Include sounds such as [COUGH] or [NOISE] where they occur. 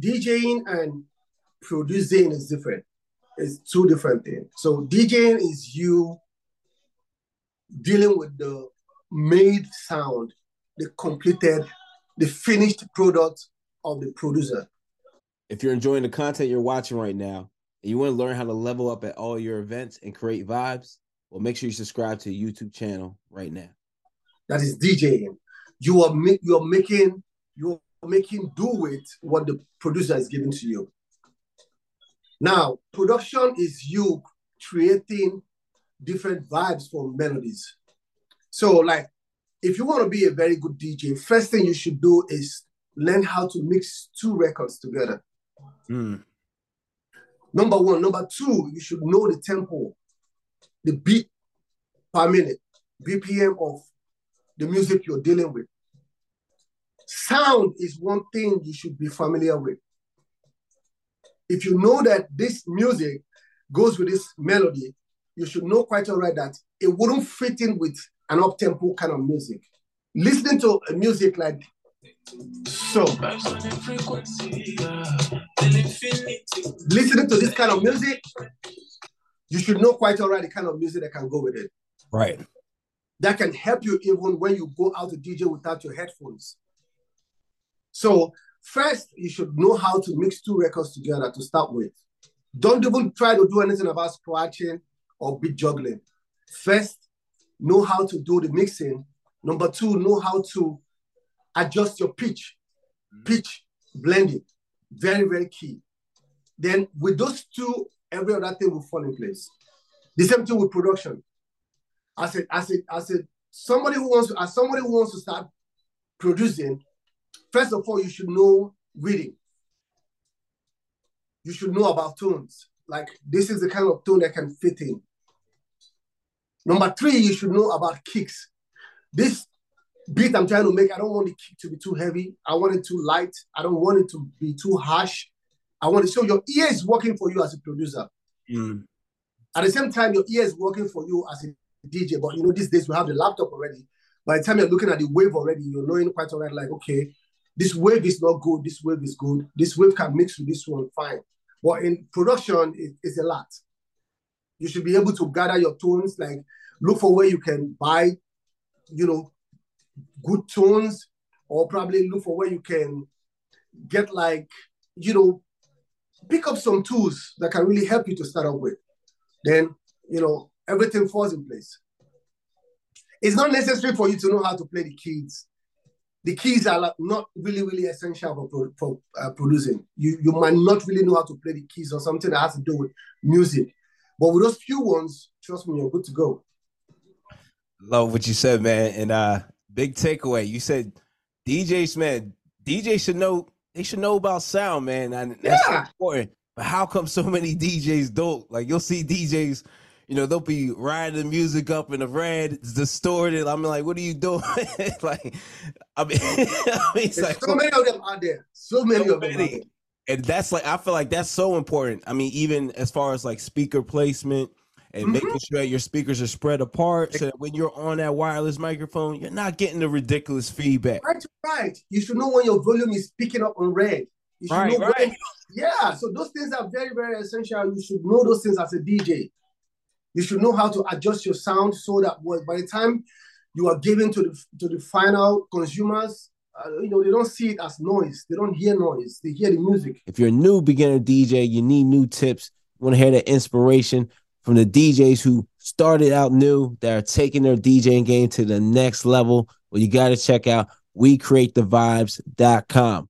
DJing and producing is different. It's two different things. So DJing is you dealing with the made sound, the completed, the finished product of the producer. If you're enjoying the content you're watching right now and you want to learn how to level up at all your events and create vibes, well, make sure you subscribe to the YouTube channel right now. That is DJing. You are ma- you are making making do with what the producer is giving to you. Now, production is you creating different vibes for melodies. So, like, if you want to be a very good DJ, first thing you should do is learn how to mix two records together. Mm. Number one. Number two, you should know the tempo, the beat per minute, BPM of the music you're dealing with. Sound is one thing you should be familiar with. If you know that this music goes with this melody, you should know quite all right that it wouldn't fit in with an up-tempo kind of music. Listening to a music like so, listening to this kind of music, you should know quite all right the kind of music that can go with it. Right. That can help you even when you go out to DJ without your headphones. So, first, you should know how to mix two records together to start with. Don't even try to do anything about scratching or beat juggling. First, know how to do the mixing. Number two, know how to adjust your pitch, mm-hmm. pitch blending. Very, very key. Then with those two, every other thing will fall in place. The same thing with production. As a, as a, as a somebody who wants to, as somebody who wants to start producing, first of all, you should know reading. You should know about tones. Like this is the kind of tone that can fit in. Number three, you should know about kicks. This beat I'm trying to make, I don't want the kick to be too heavy. I want it too light. I don't want it to be too harsh. I want to show your ear is working for you as a producer. Mm. At the same time, your ear is working for you as a DJ. But you know, these days we have the laptop already. By the time you're looking at the wave already, you're knowing quite all right, like, okay, this wave is not good, this wave is good, this wave can mix with this one, fine. But in production, it, it's a lot. You should be able to gather your tones, like look for where you can buy, you know, good tones, or probably look for where you can get like, you know, pick up some tools that can really help you to start up with. Then, you know, everything falls in place. It's not necessary for you to know how to play the keys. The keys are like not really, really essential for, pro- for uh, producing. You, you might not really know how to play the keys or something that has to do with music. But with those few ones, trust me, you're good to go. Love what you said, man. And uh big takeaway. You said DJs, man, DJ should know they should know about sound, man. And that's Yeah. important. But how come so many DJs don't? Like you'll see DJs, you know, they'll be riding the music up in the red, it's distorted. I'm like, what are you doing? [LAUGHS] like, I mean, [LAUGHS] I mean it's like so many of them out there. So many so of them. many. there. And that's like I feel like that's so important. I mean, even as far as like speaker placement and Mhm. making sure that your speakers are spread apart so that when you're on that wireless microphone, you're not getting the ridiculous feedback. Right, right. You should know when your volume is picking up on red. You should Right, know right. when. Yeah, so those things are very, very essential. You should know those things as a DJ. You should know how to adjust your sound so that by the time you are giving to the to the final consumers, uh, you know they don't see it as noise. They don't hear noise. They hear the music. If you're a new beginner DJ, you need new tips. You want to hear the inspiration from the DJs who started out new that are taking their DJing game to the next level. Well, you got to check out WeCreateTheVibes.com.